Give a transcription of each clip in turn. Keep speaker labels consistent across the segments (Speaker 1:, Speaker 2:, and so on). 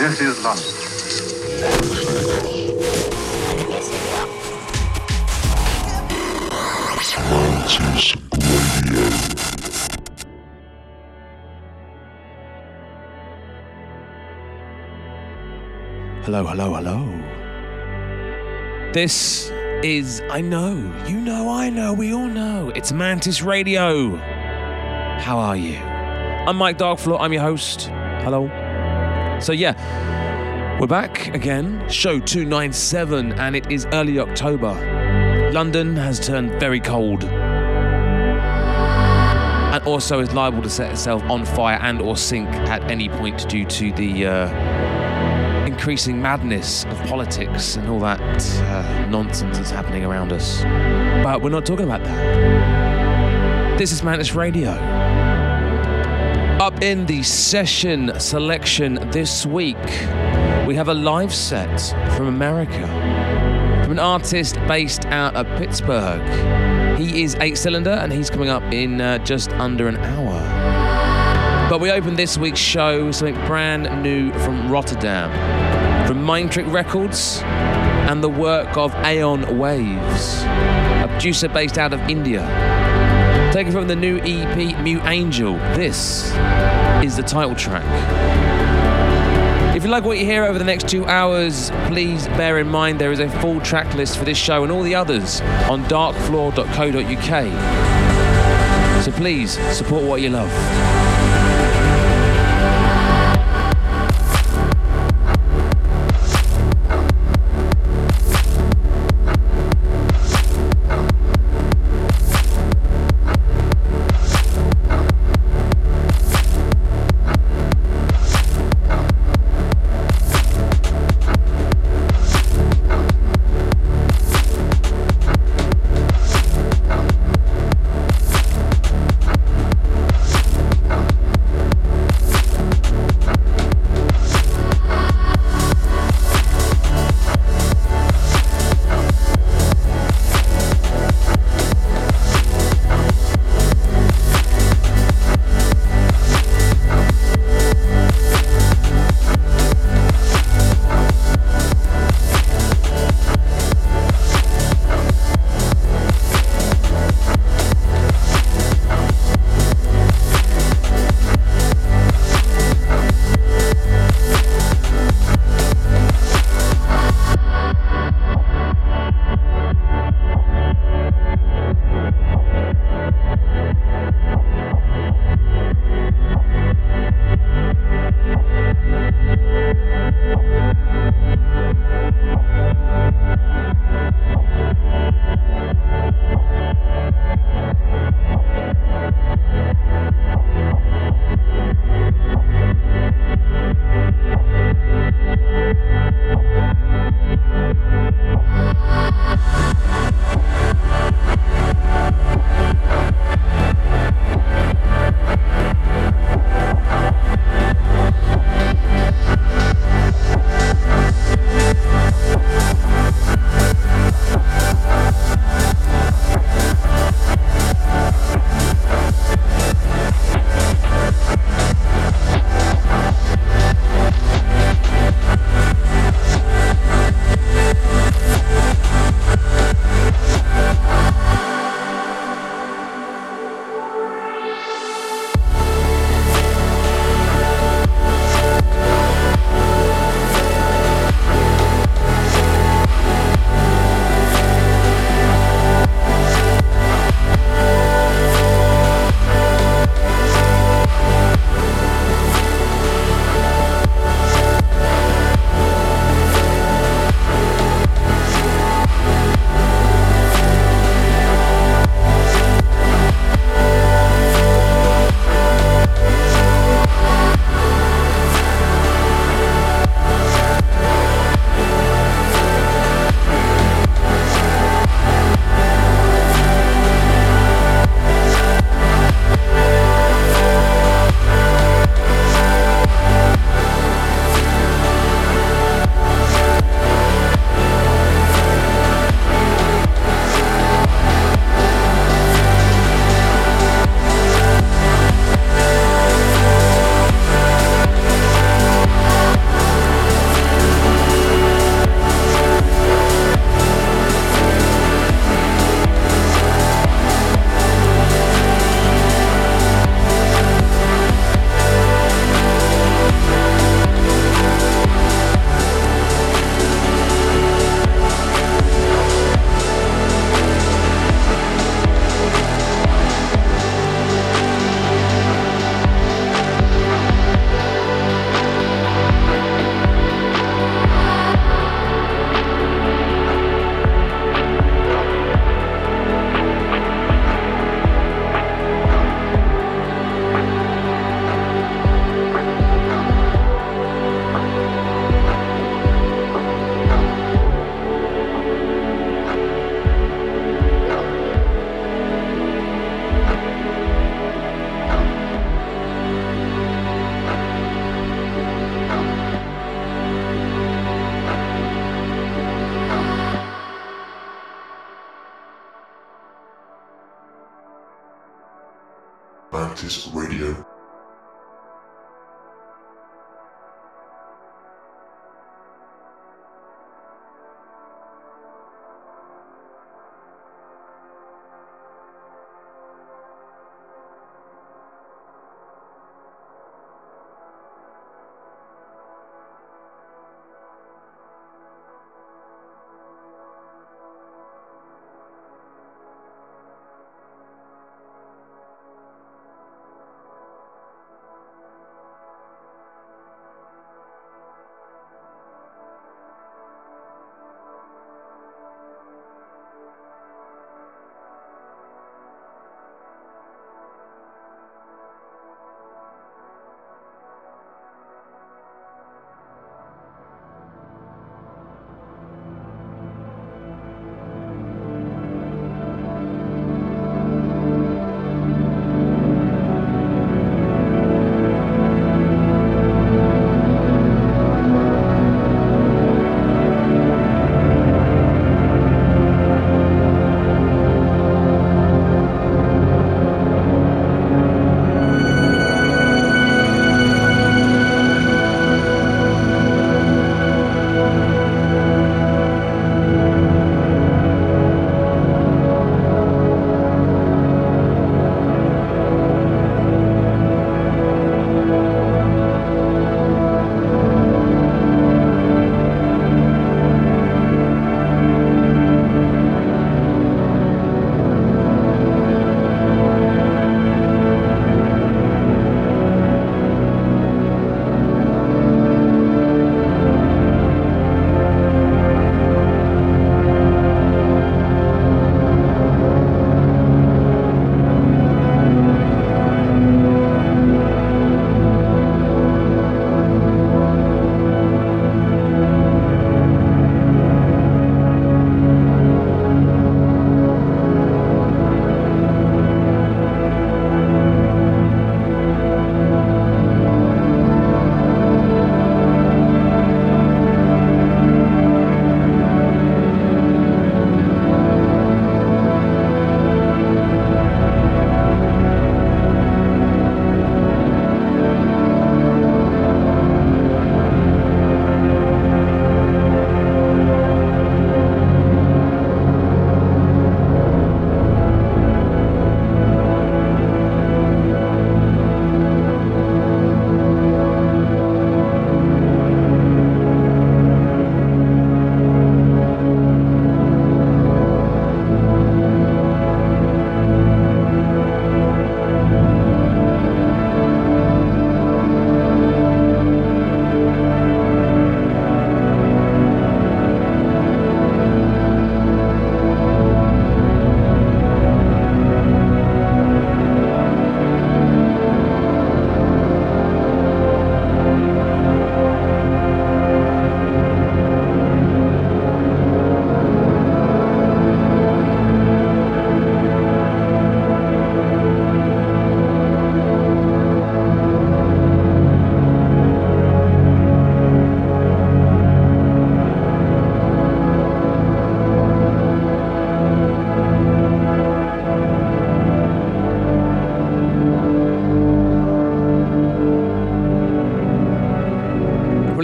Speaker 1: This is London.
Speaker 2: Radio.
Speaker 3: Hello, hello, hello. This is, I know, you know, I know, we all know. It's Mantis Radio. How are you? I'm Mike Darkfloor, I'm your host. Hello. So, yeah, we're back again, show 297, and it is early October. London has turned very cold. And also is liable to set itself on fire and or sink at any point due to the uh, increasing madness of politics and all that uh, nonsense that's happening around us. But we're not talking about that. This is Mantis Radio. Up in the session selection this week, we have a live set from America from an artist based out of Pittsburgh. He is 8cylinder and he's coming up in uh, just under an hour. But we open this week's show with something brand new from Rotterdam, from Mindtrick Records and the work of Aeon Waves, a producer based out of India. Taken from the new EP Mute Angel, this is the title track. If you like what you hear over the next two hours, please bear in mind there is a full track list for this show and all the others on darkfloor.co.uk. So please support what you love.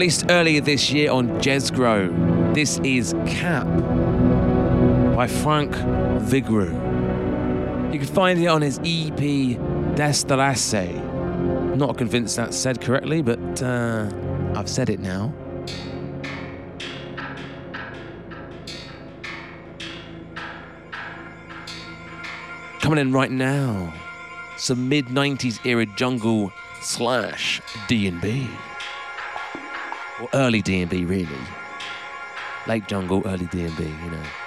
Speaker 3: Released earlier this year on Jezgro. This is Cap by Franck Vigroux. You can find it on his EP Destalasse. Not convinced that's said correctly, but uh, I've said it now. Coming in right now, some mid 90s era jungle slash D&B. Early D&B, really. Late jungle, early D&B, you know.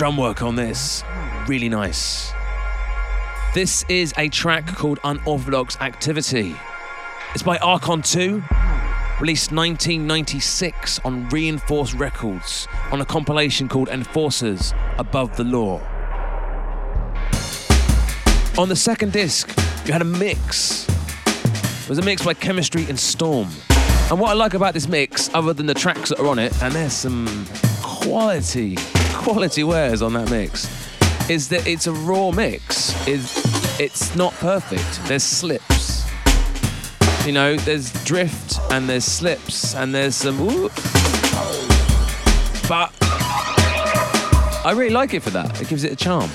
Speaker 3: Drum work on this. Really nice. This is a track called Unorthodox Activity. It's by Arcon 2, released 1996 on Reinforced Records on a compilation called Enforcers Above the Law. On the second disc, you had a mix. It was a mix by Kemistry and Storm. And what I like about this mix, other than the tracks that are on it, and there's some quality quality wares on that mix is that it's a raw mix. It's, it's not perfect. There's slips. You know, there's drift and there's slips and there's some ooh. But I really like it for that. It gives it a charm.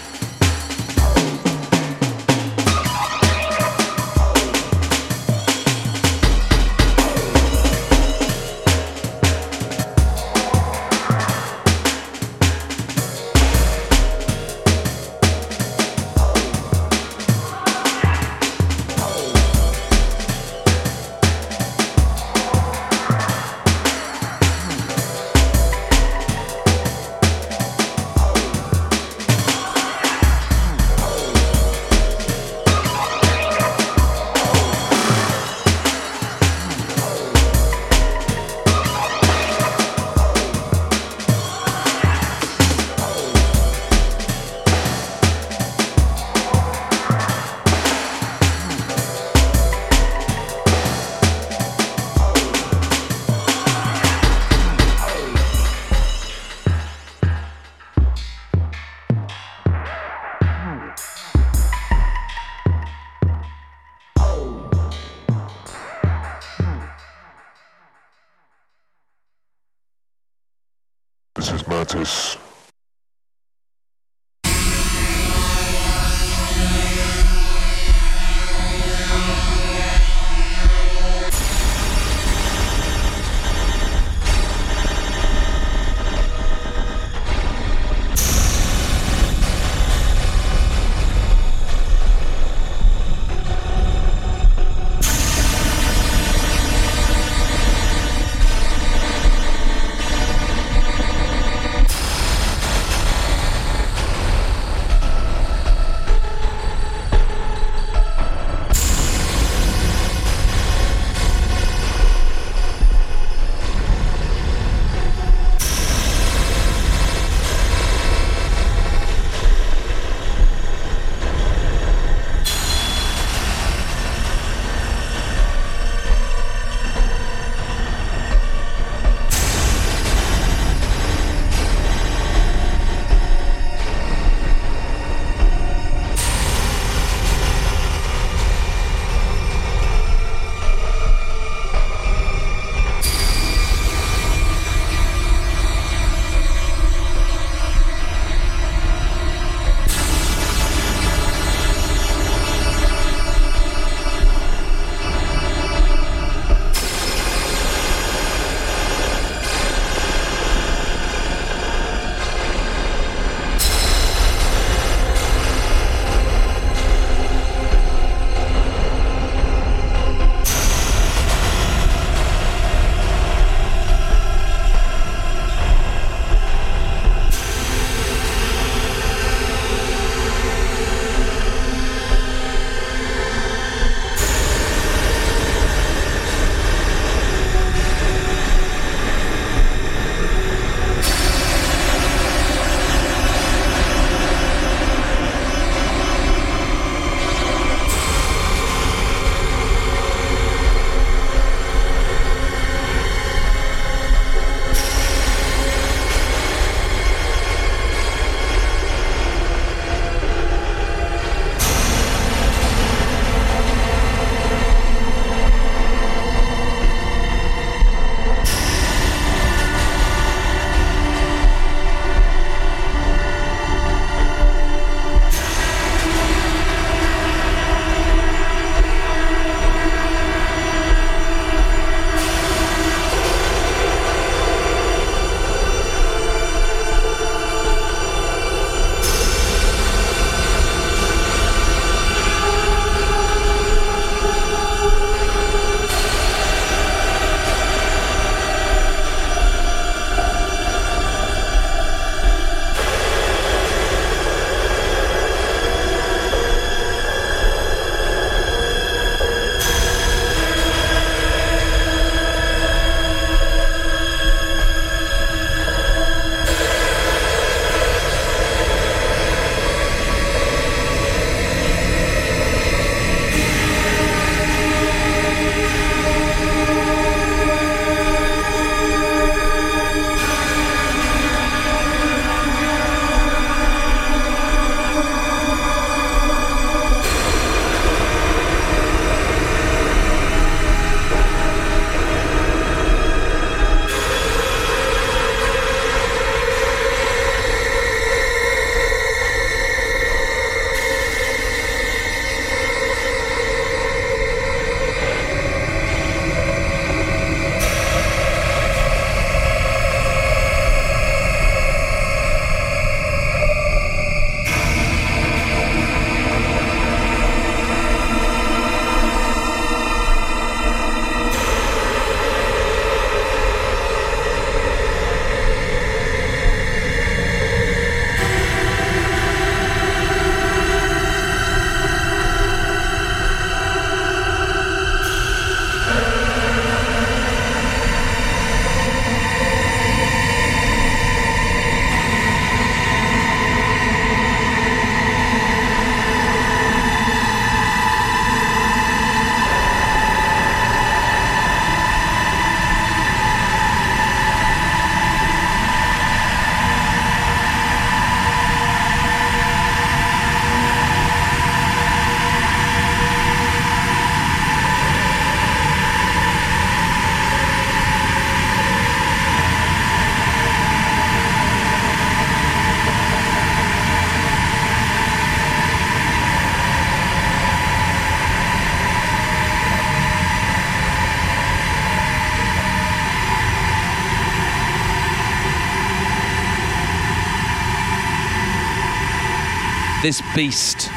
Speaker 3: Beast.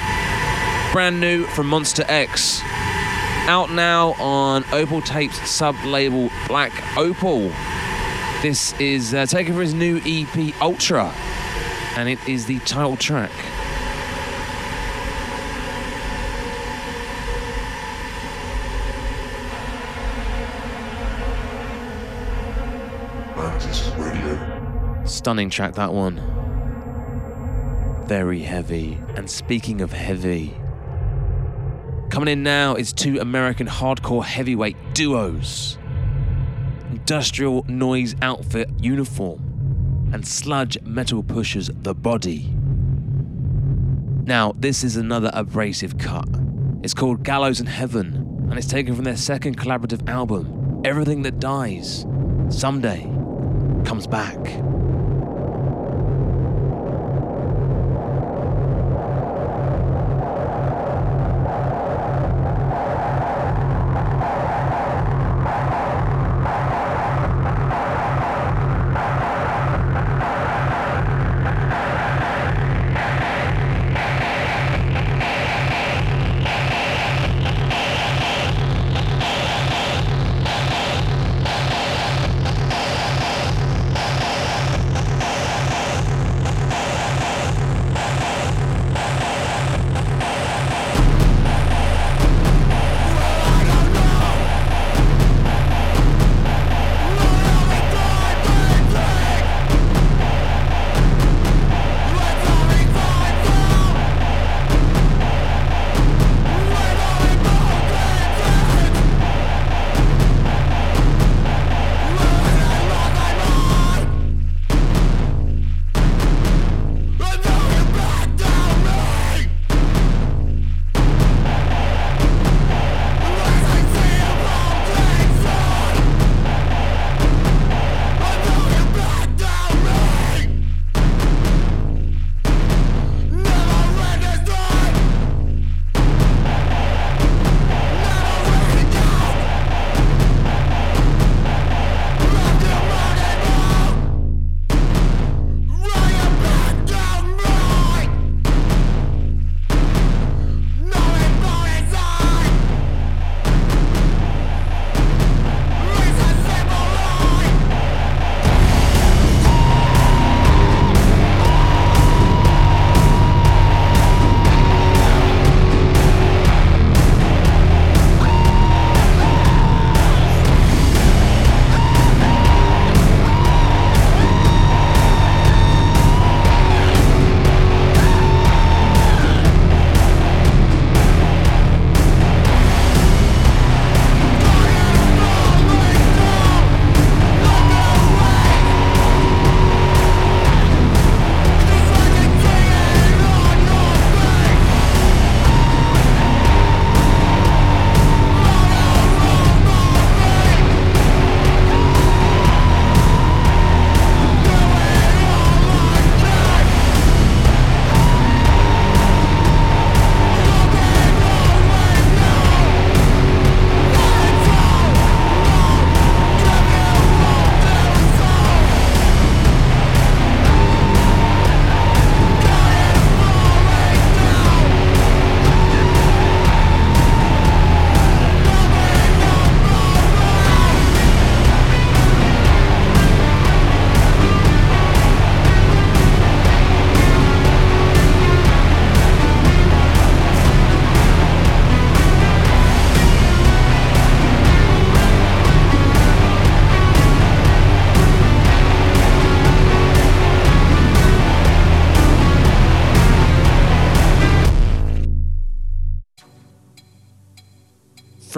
Speaker 3: Brand new from Monster X. Out now on Opal Tapes sub label Black Opal. This is uh, taken from his new EP Ultra, and it is the title track. Stunning track, that one. Very heavy. And speaking of heavy, coming in now is two American hardcore heavyweight duos Industrial Noise Outfit Uniform and Sludge Metal Pushers The Body. Now, this is another abrasive cut. It's called Gallows in Heaven, and it's taken from their second collaborative album, Everything That Dies, Someday Comes Back.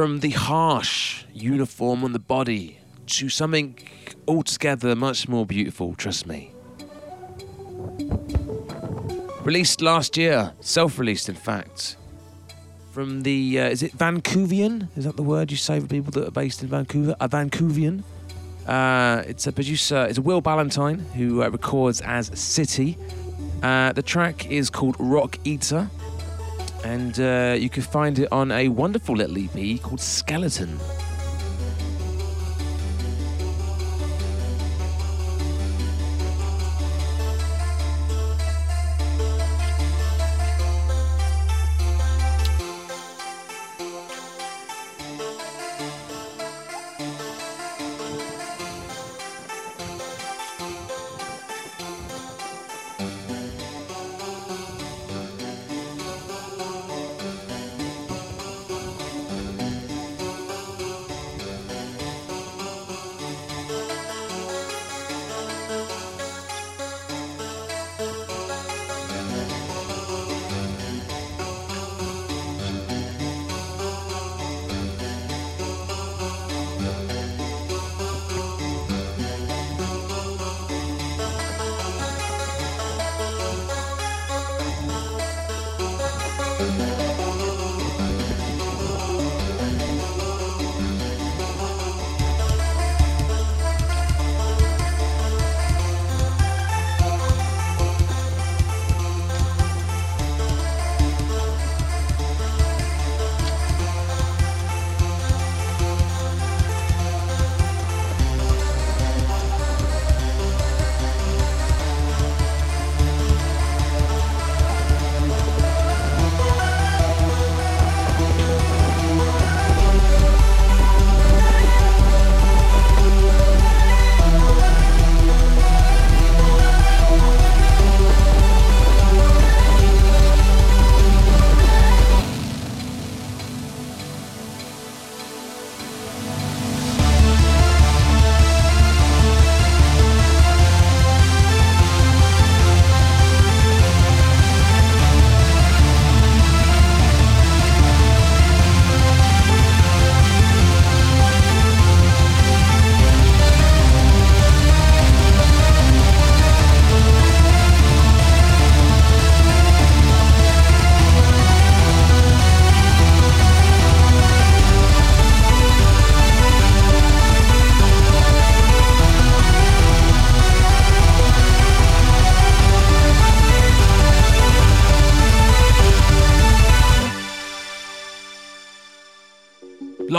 Speaker 3: From the harsh uniform on the body to something altogether much more beautiful, trust me. Released last year, self released in fact. From the, uh, is it Vancouvian? Is that the word you say for people that are based in Vancouver? A Vancouvian. Uh, it's a producer, it's Will Ballantyne who uh, records as City. Uh, the track is called Rock Eater and uh, you can find it on a wonderful little EP called Skeleton.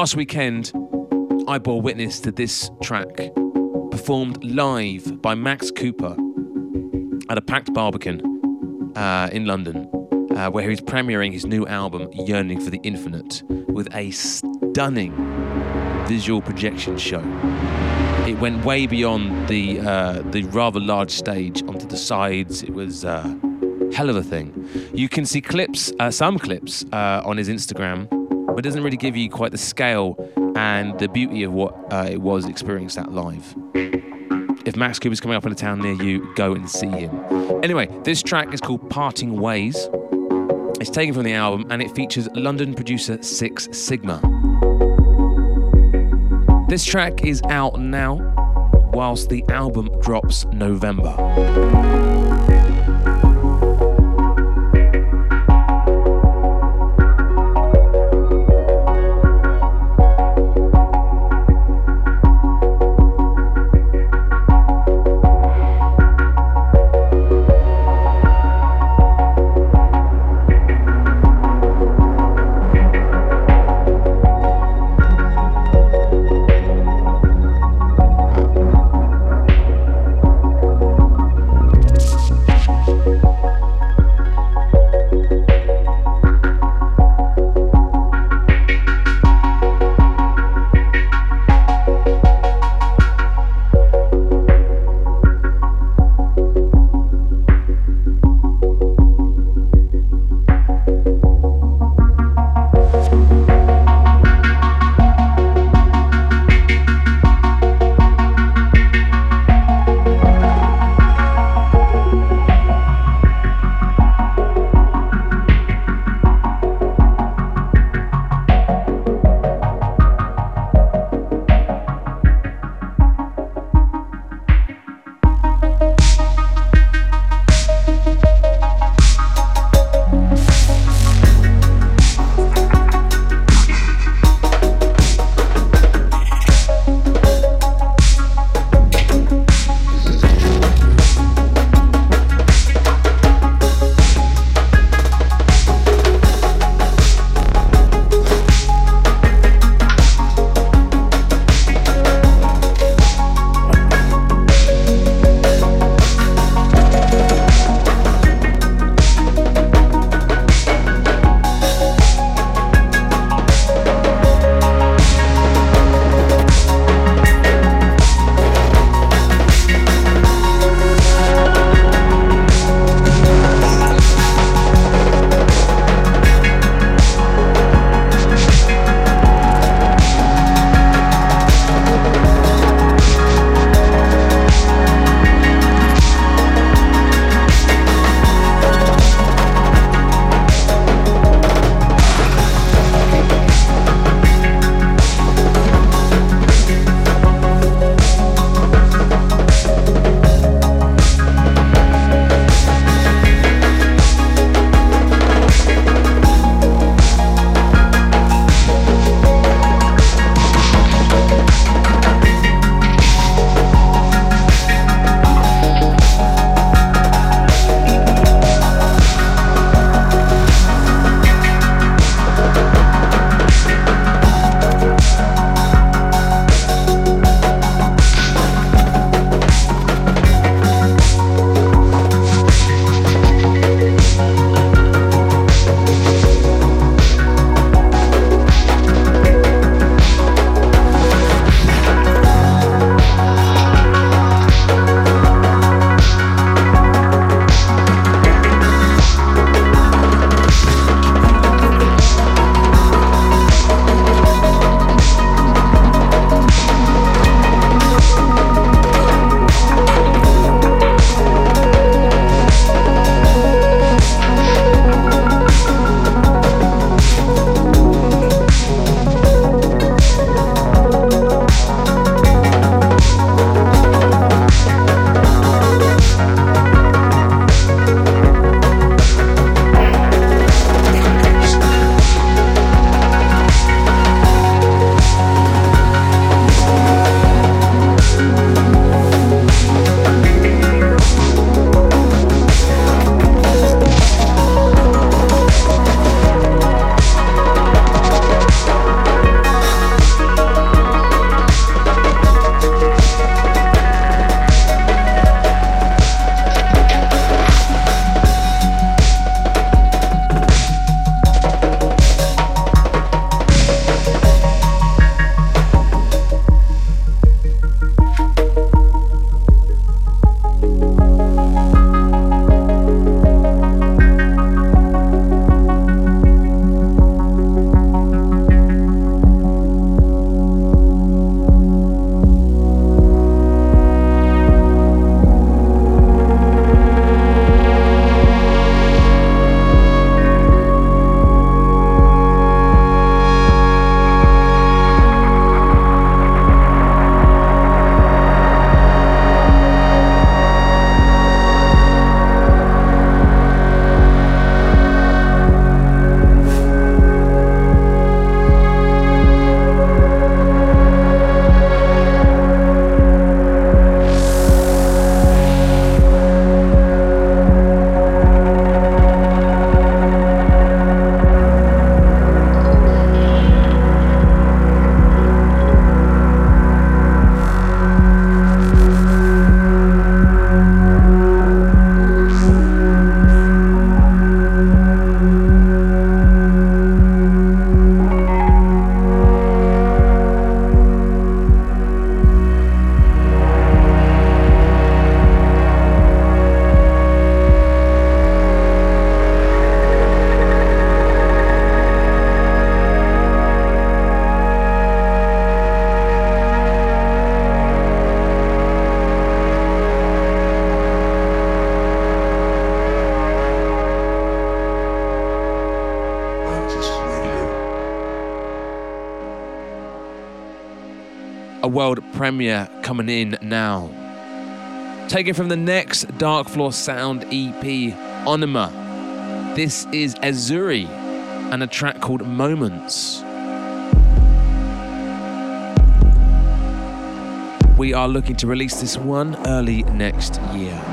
Speaker 3: Last weekend, I bore witness to this track performed live by Max Cooper at a packed Barbican uh, in London, uh, where he's premiering his new album, Yearning for the Infinite, with a stunning visual projection show. It went way beyond the uh, the rather large stage onto the sides. It was uh, hell of a thing. You can see clips, uh, some clips, uh, on his Instagram, but doesn't really give you quite the scale and the beauty of what uh, it was experienced at live. If Max Cooper's coming up in a town near you, go and see him. Anyway, this track is called Parting Ways. It's taken from the album and it features London producer Six Sigma. This track is out now, whilst the album drops November. World premiere coming in now. Taken from the next Darkfloor Sound EP, Onima. This is Ezuri and a track called Moments. We are looking to release this one early next year.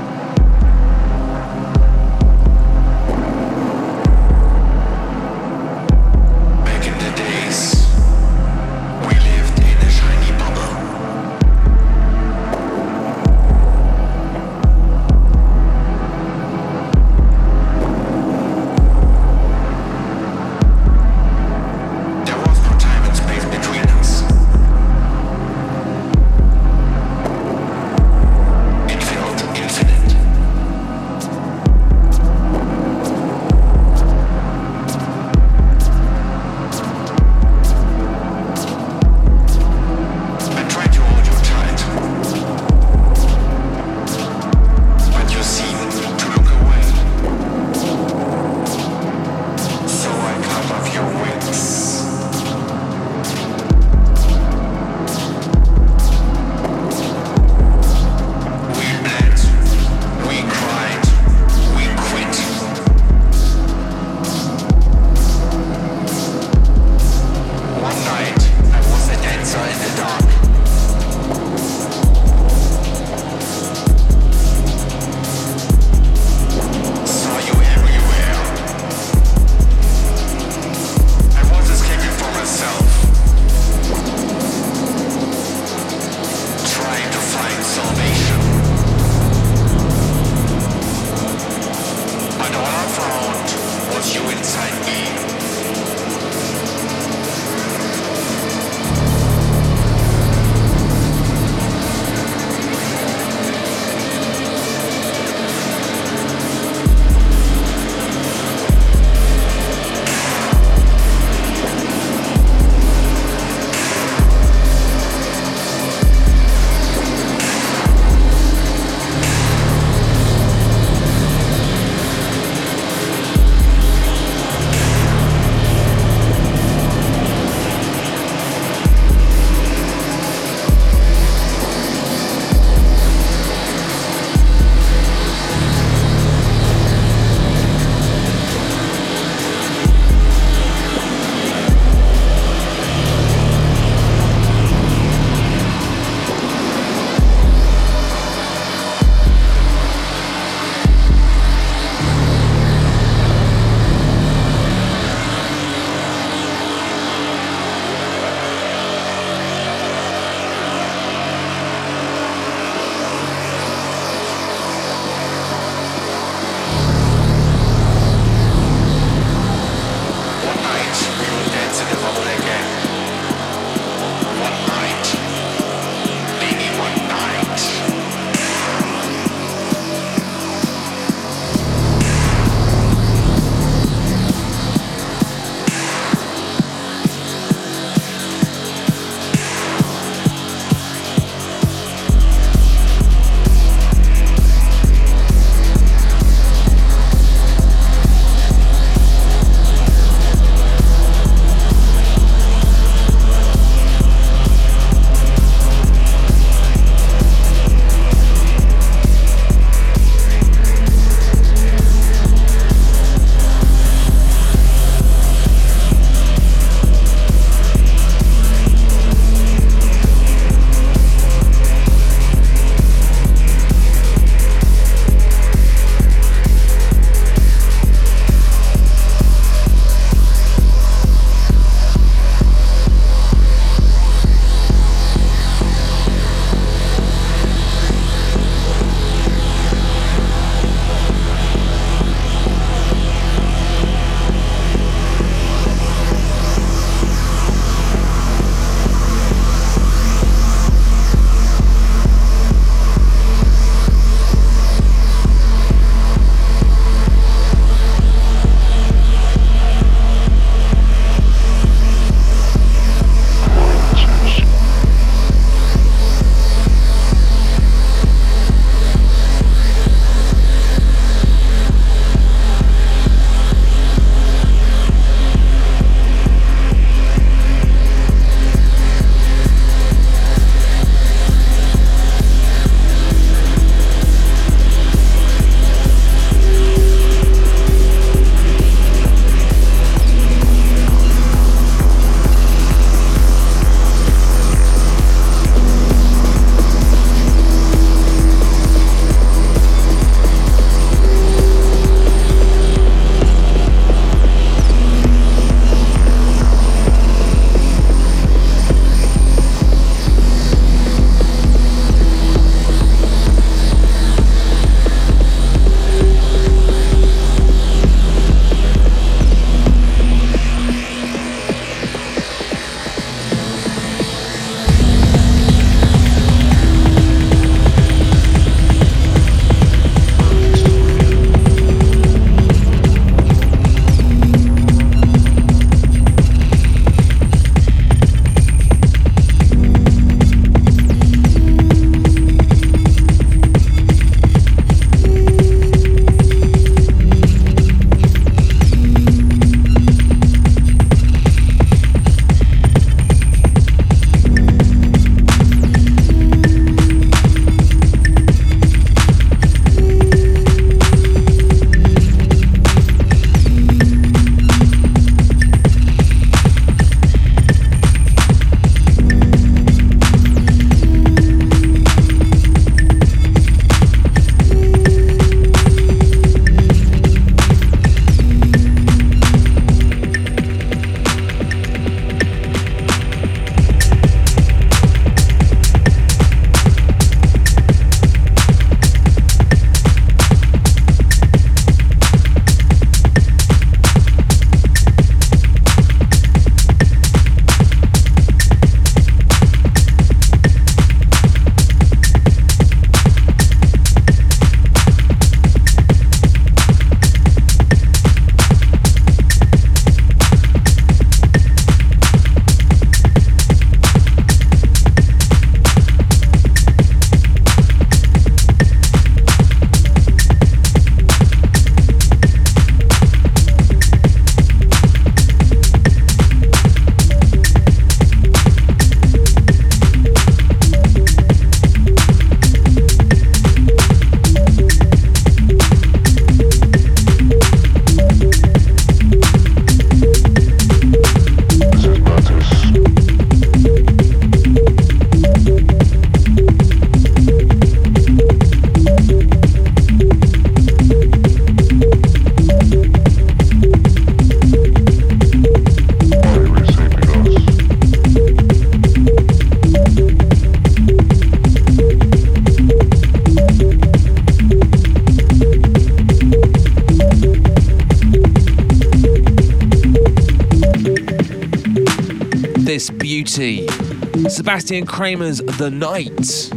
Speaker 3: Sebastian Kramer's The Night.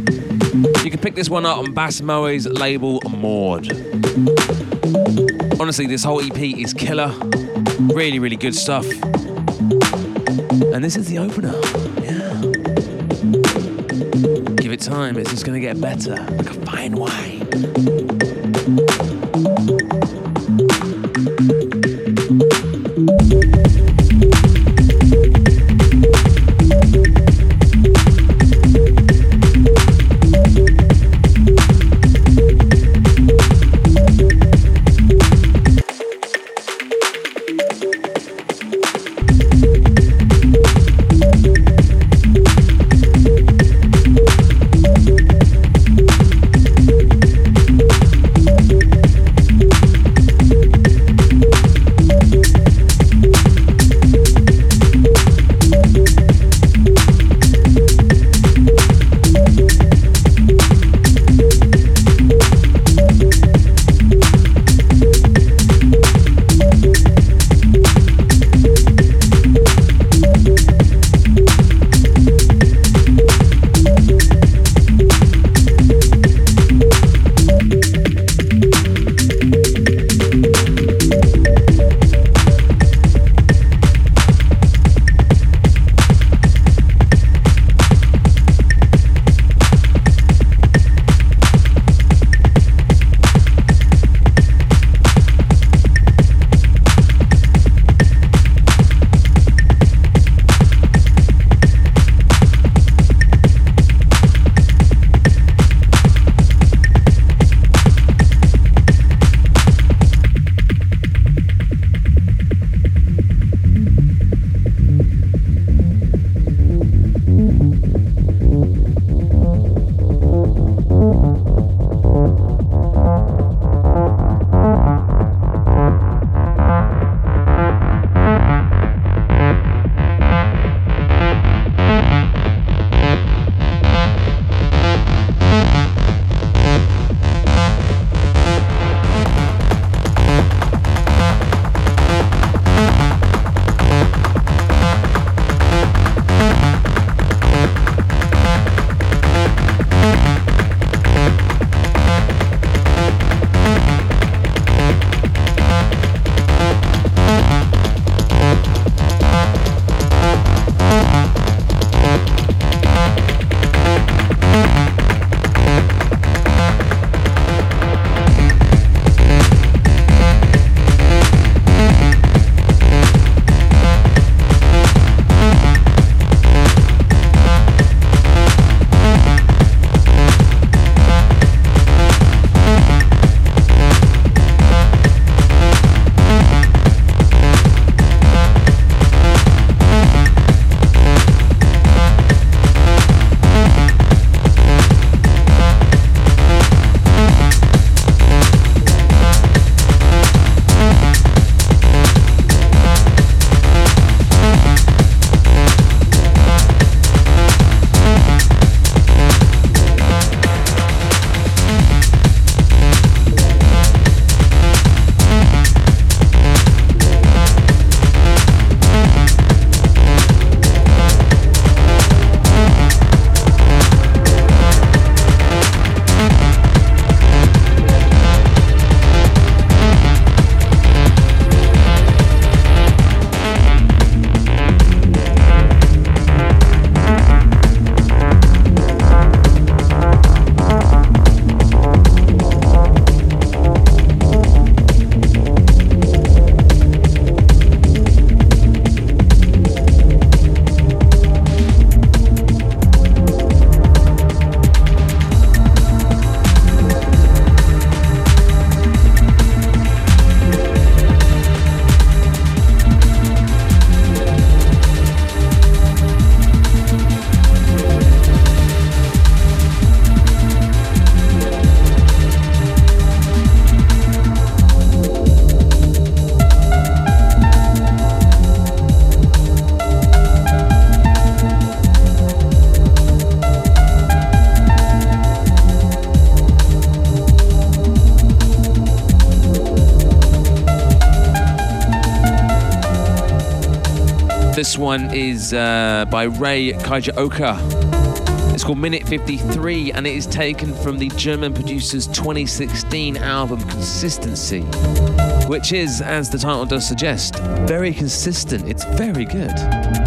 Speaker 3: You can pick this one up on Bass Moe's label Maud. Honestly, this whole EP is killer. Really, really good stuff. And this is the opener. Yeah. Give it time, it's just gonna get better, like a fine wine. One is uh, by Ray Kajioka. It's called Minute 53 and it is taken from the German producer's 2016 album Consistency, which is, as the title does suggest, very consistent. It's very good.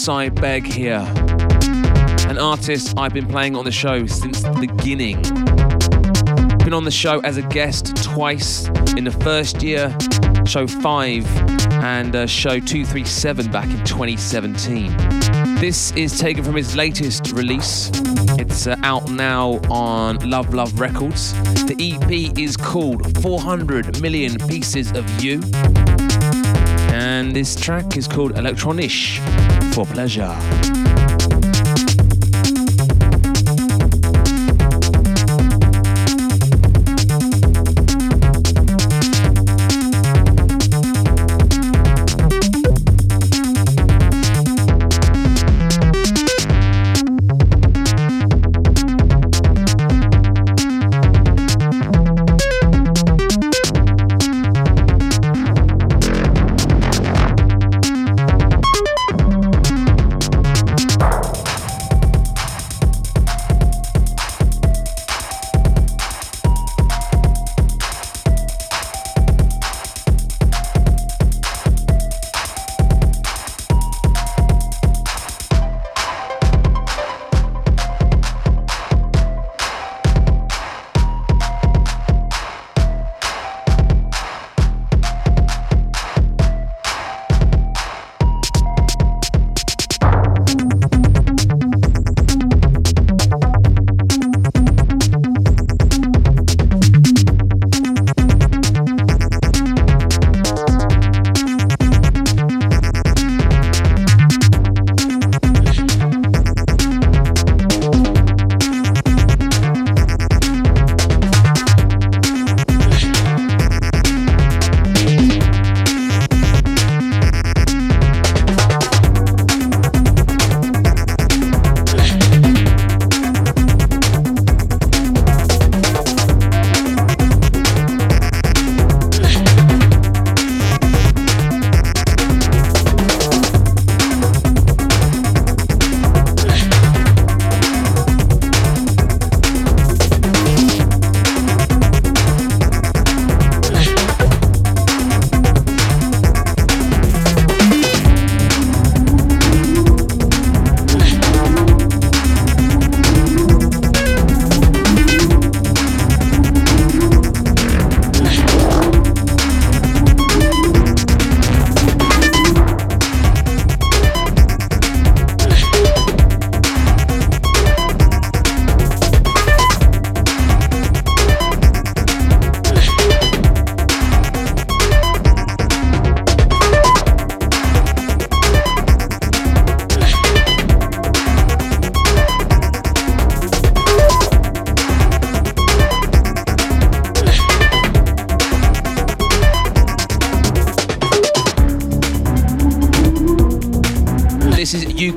Speaker 3: Si Begg here, an artist I've been playing on the show since the beginning. Been on the show as a guest twice in the first year, show 5, and uh, show 237 back in 2017. This is taken from his latest release. It's uh, out now on Love Love Records. The EP is called 400 Million Pieces of You. And this track is called Electronish for pleasure.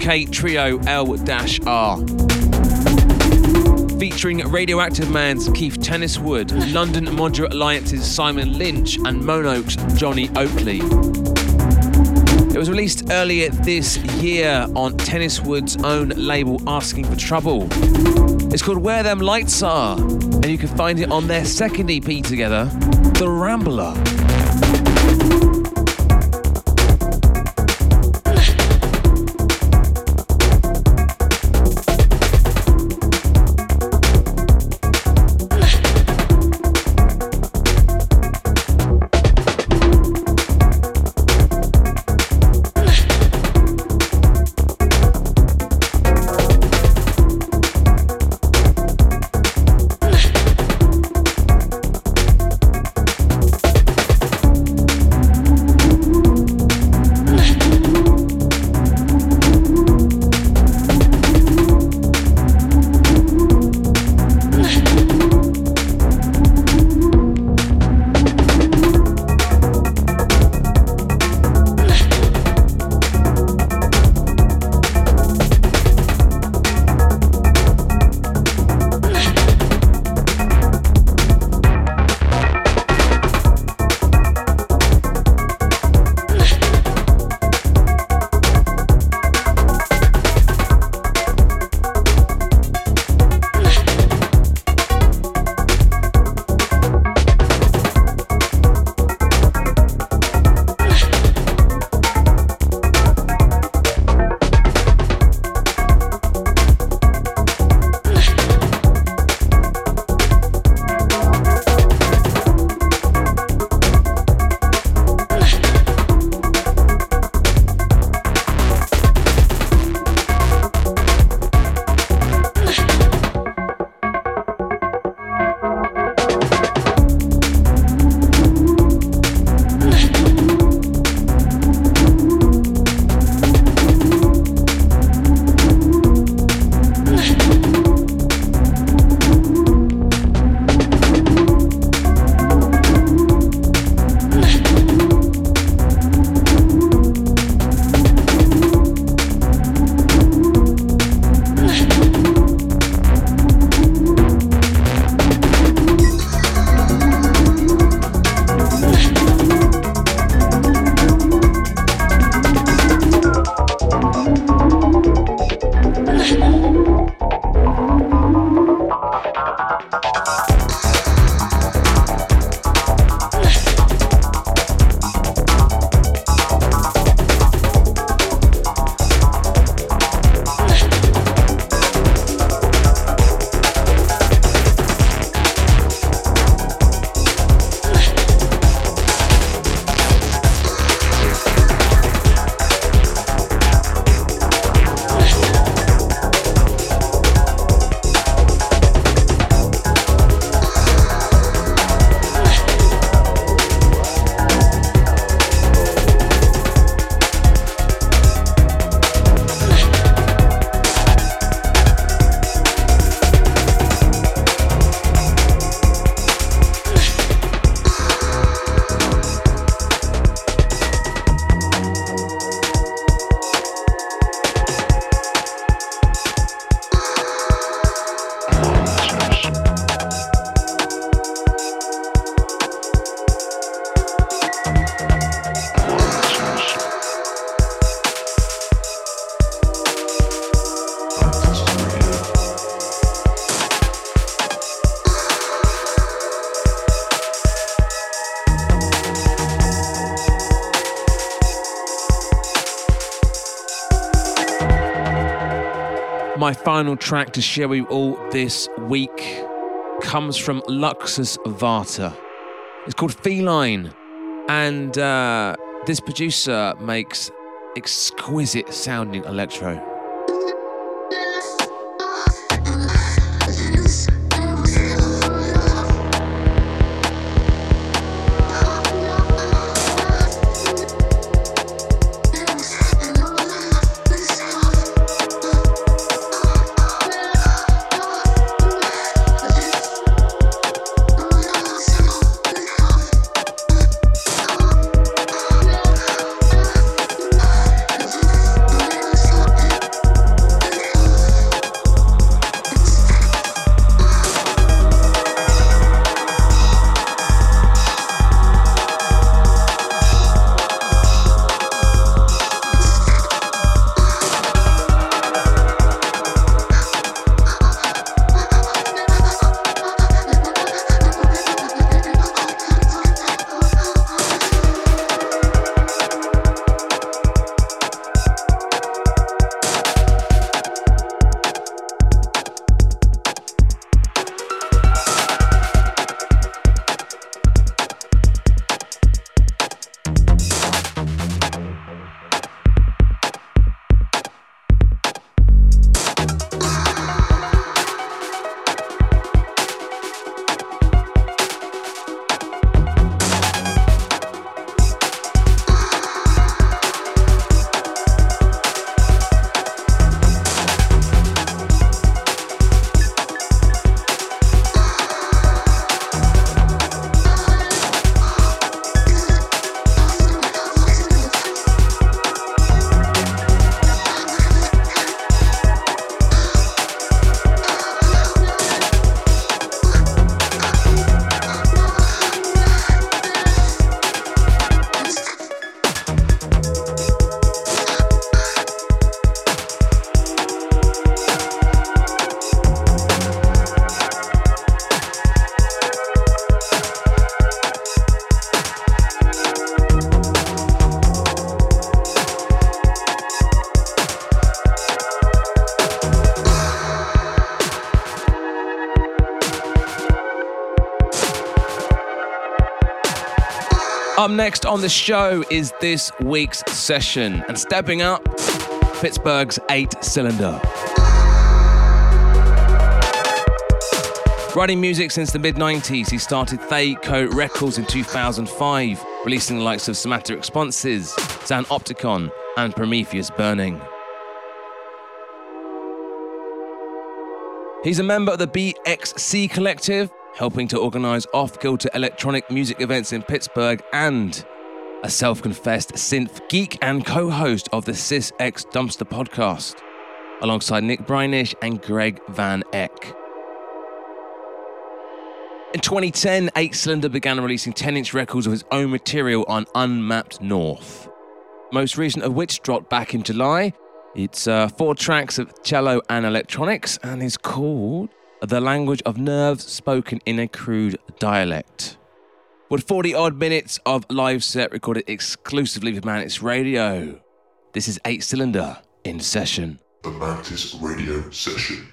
Speaker 3: UK trio L-R. Featuring Radioactive Man's Keith Tenniswood, London Modular Alliance's Simon Lynch, and Monoke's Johnny Oakley. It was released earlier this year on Tenniswood's own label Asking for Trouble. It's called Where Them Lights Are, and you can find it on their second EP together, The Rambler. Final track to share with you all this week comes from Luxus Varta. It's called Feline, and uh, this producer makes exquisite sounding electro. Up next on the show is this week's session, and stepping up, Pittsburgh's 8cylinder. Writing music since the mid 90s, he started Thay Records in 2005, releasing the likes of Somatic Responses, Sound Opticon, and Prometheus Burning. He's a member of the BXC Collective, helping to organise off kilter electronic music events in Pittsburgh, and a self confessed synth geek and co host of the Sys X Dumpster podcast, alongside Nick Breinish and Greg Van Eck. In 2010, 8cylinder began releasing 10 inch records of his own material on Unmapped North. Most recent of which dropped back in July it's uh, four tracks of cello and electronics and is called The Language of Nerves Spoken in a Crude Dialect. With 40 odd minutes of live set recorded exclusively for Mantis Radio. This is 8cylinder in session.
Speaker 4: The Mantis Radio Session.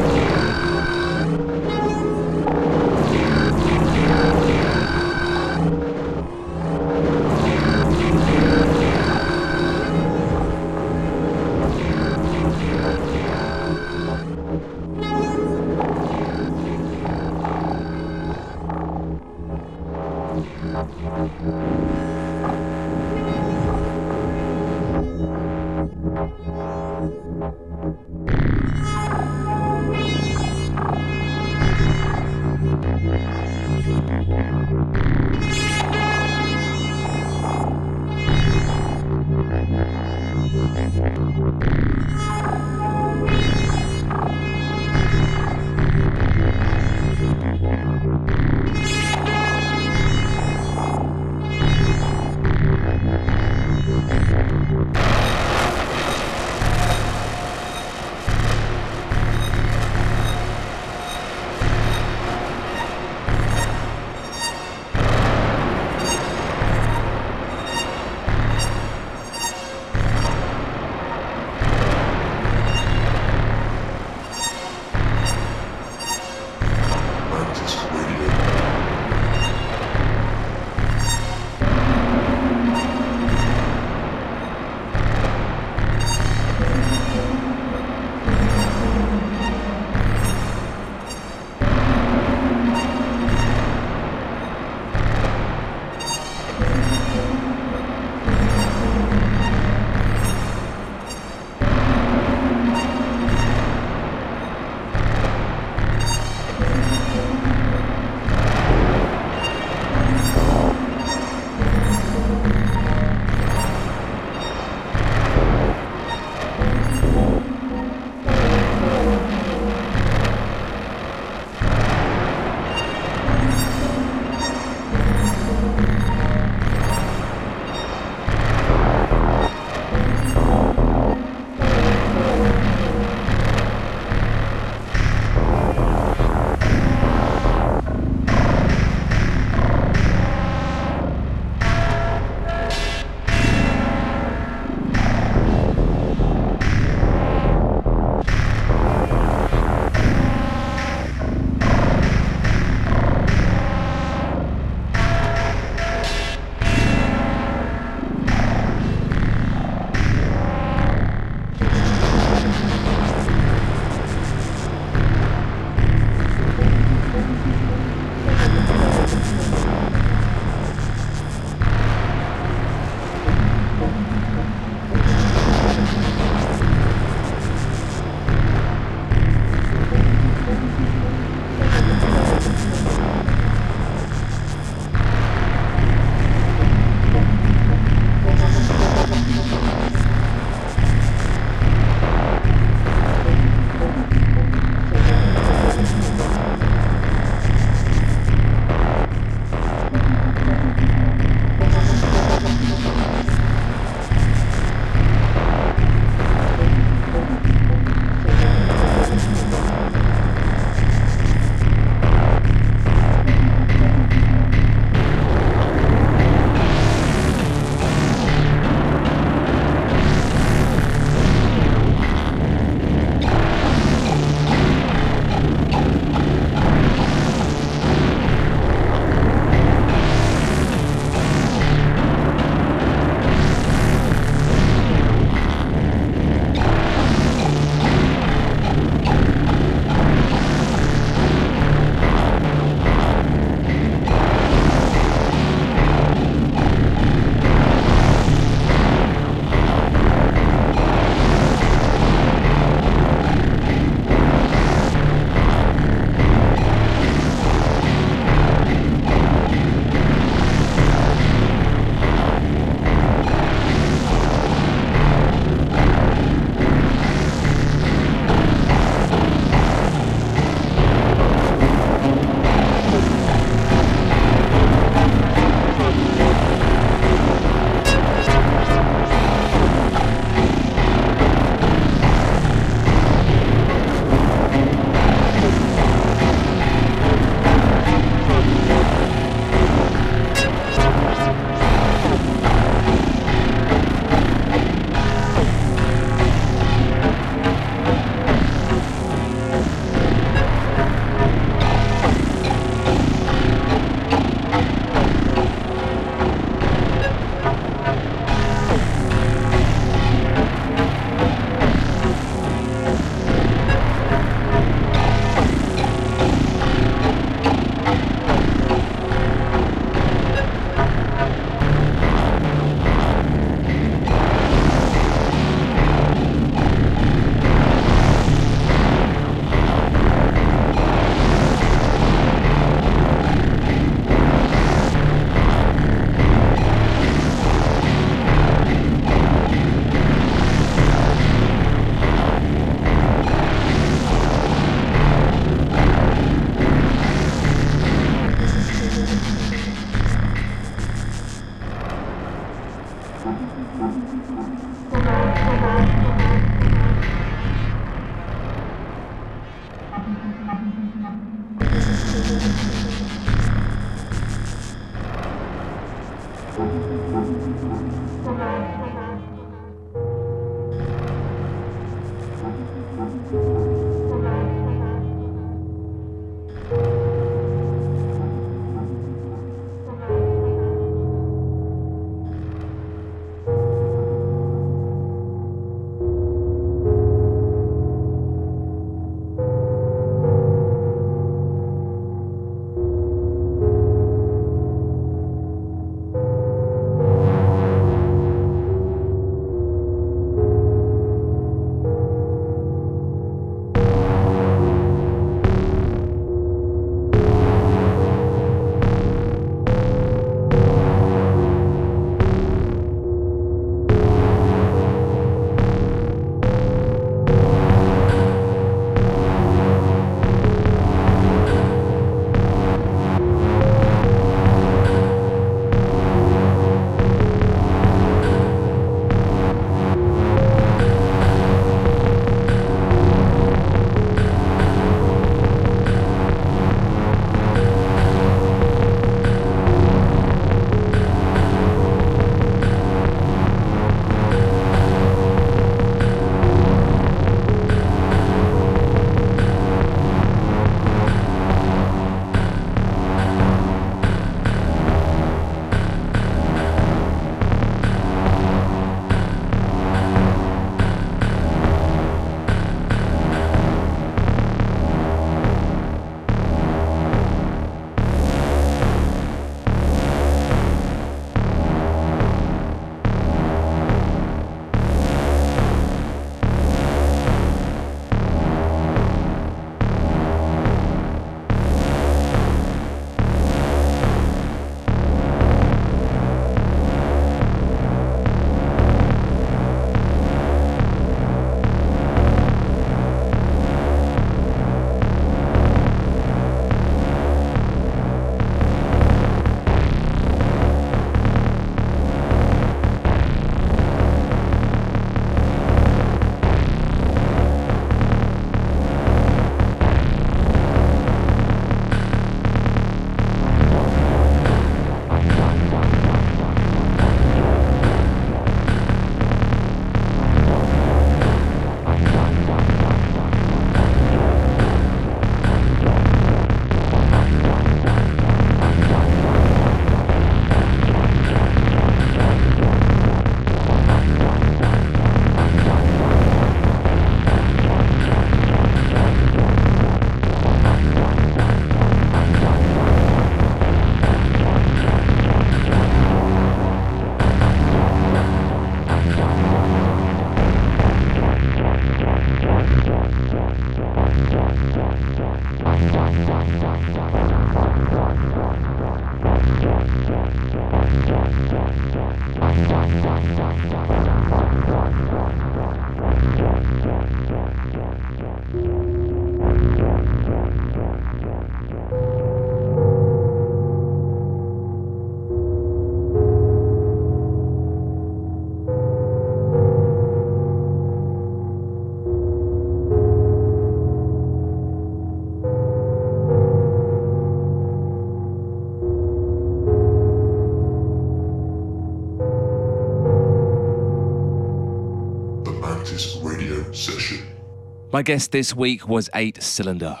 Speaker 3: My guest this week was 8cylinder.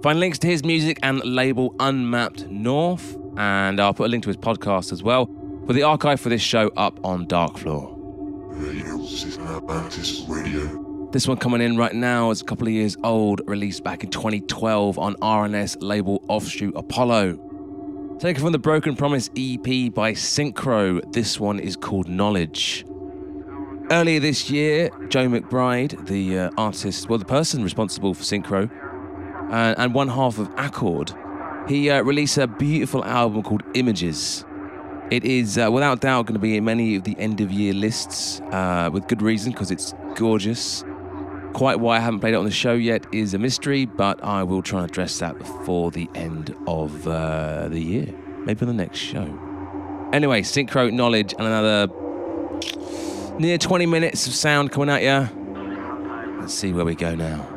Speaker 3: Find links to his music and label Unmapped North, and I'll put a link to his podcast as well, with the archive for this show up on Darkfloor.
Speaker 4: Radio Radio.
Speaker 3: This one coming in right now is a couple of years old, released back in 2012 on R&S label Offshoot Apollo. Taken from the Broken Promise EP by Synkro, this one is called Knowledge. Earlier this year, Joe McBride, the uh, artist, well, the person responsible for Synkro, uh, and one half of Akkord, he uh, released a beautiful album called Images. It is uh, without doubt going to be in many of the end of year lists, uh, with good reason because it's gorgeous. Quite why I haven't played it on the show yet is a mystery, but I will try and address that before the end of the year, maybe on the next show. Anyway, Synkro Knowledge and another near 20 minutes of sound coming at you. Let's see where we go now.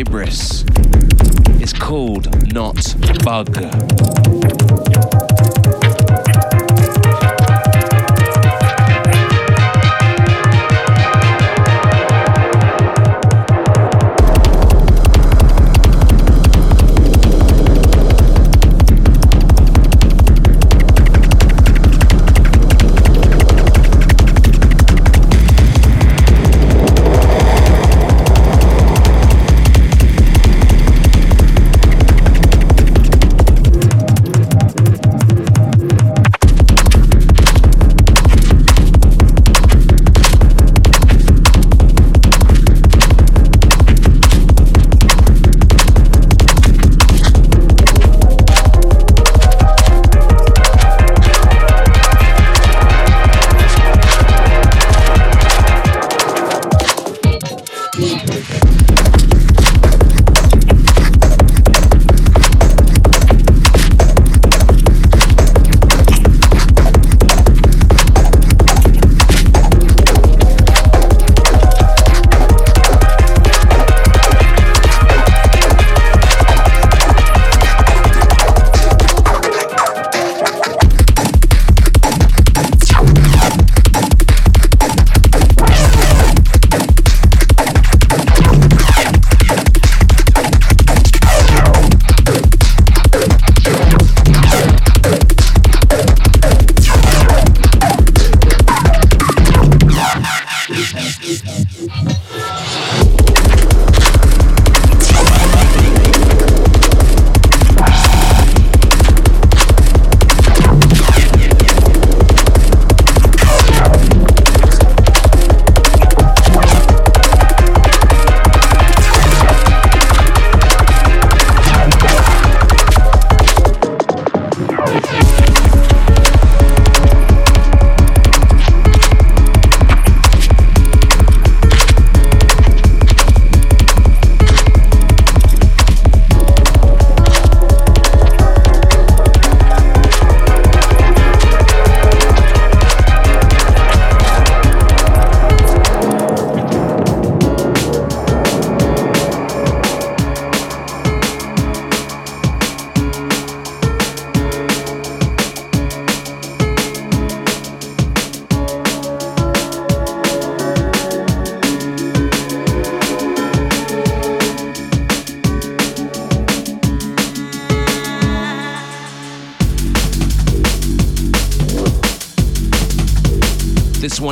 Speaker 3: Hybris.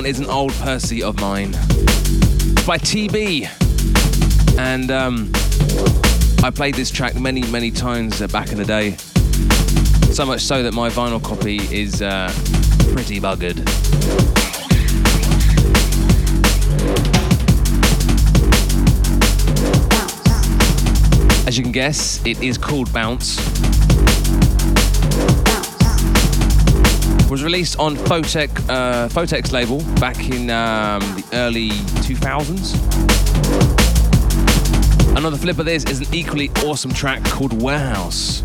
Speaker 3: Is an old Percy of mine. By TeeBee. And um, I played this track many, many times back in the day. So much so that my vinyl copy is uh, pretty buggered. As you can guess, it is called Bounce. Was released on Photek, uh, label back in um, the early 2000s. Another flip of this is an equally awesome track called Warehouse.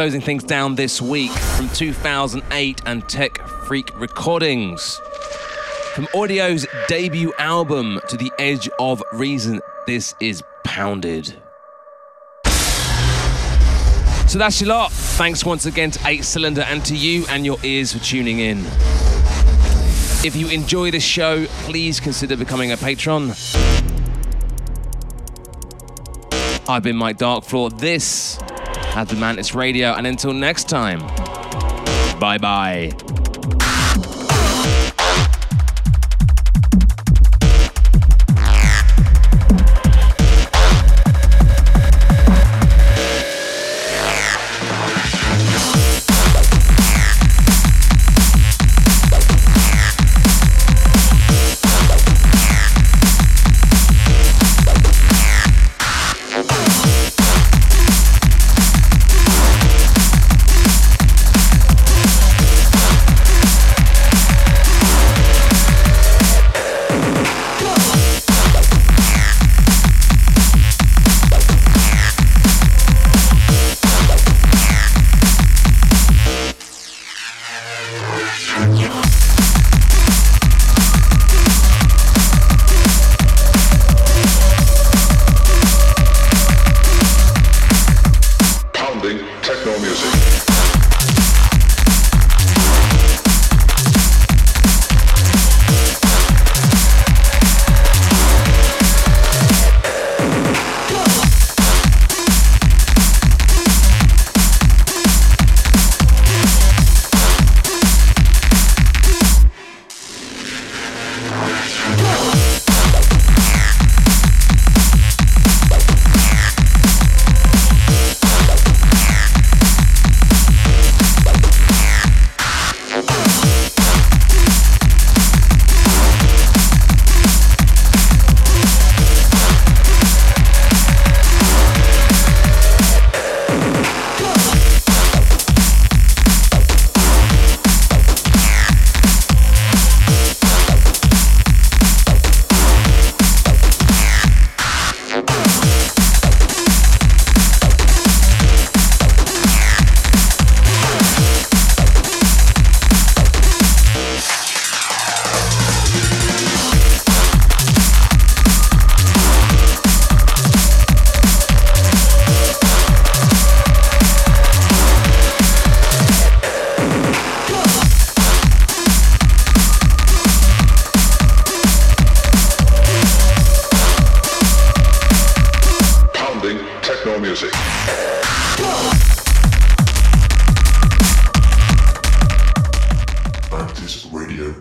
Speaker 3: Closing things down this week from 2008 and Tech Freak Recordings. From Audio's debut album to the edge of reason, this is Pounded. So that's your lot. Thanks once again to 8cylinder and to you and your ears for tuning in. If you enjoy this show, please consider becoming a patron. I've been Mike Darkfloor. This has been Mantis Radio, and until next time, bye bye.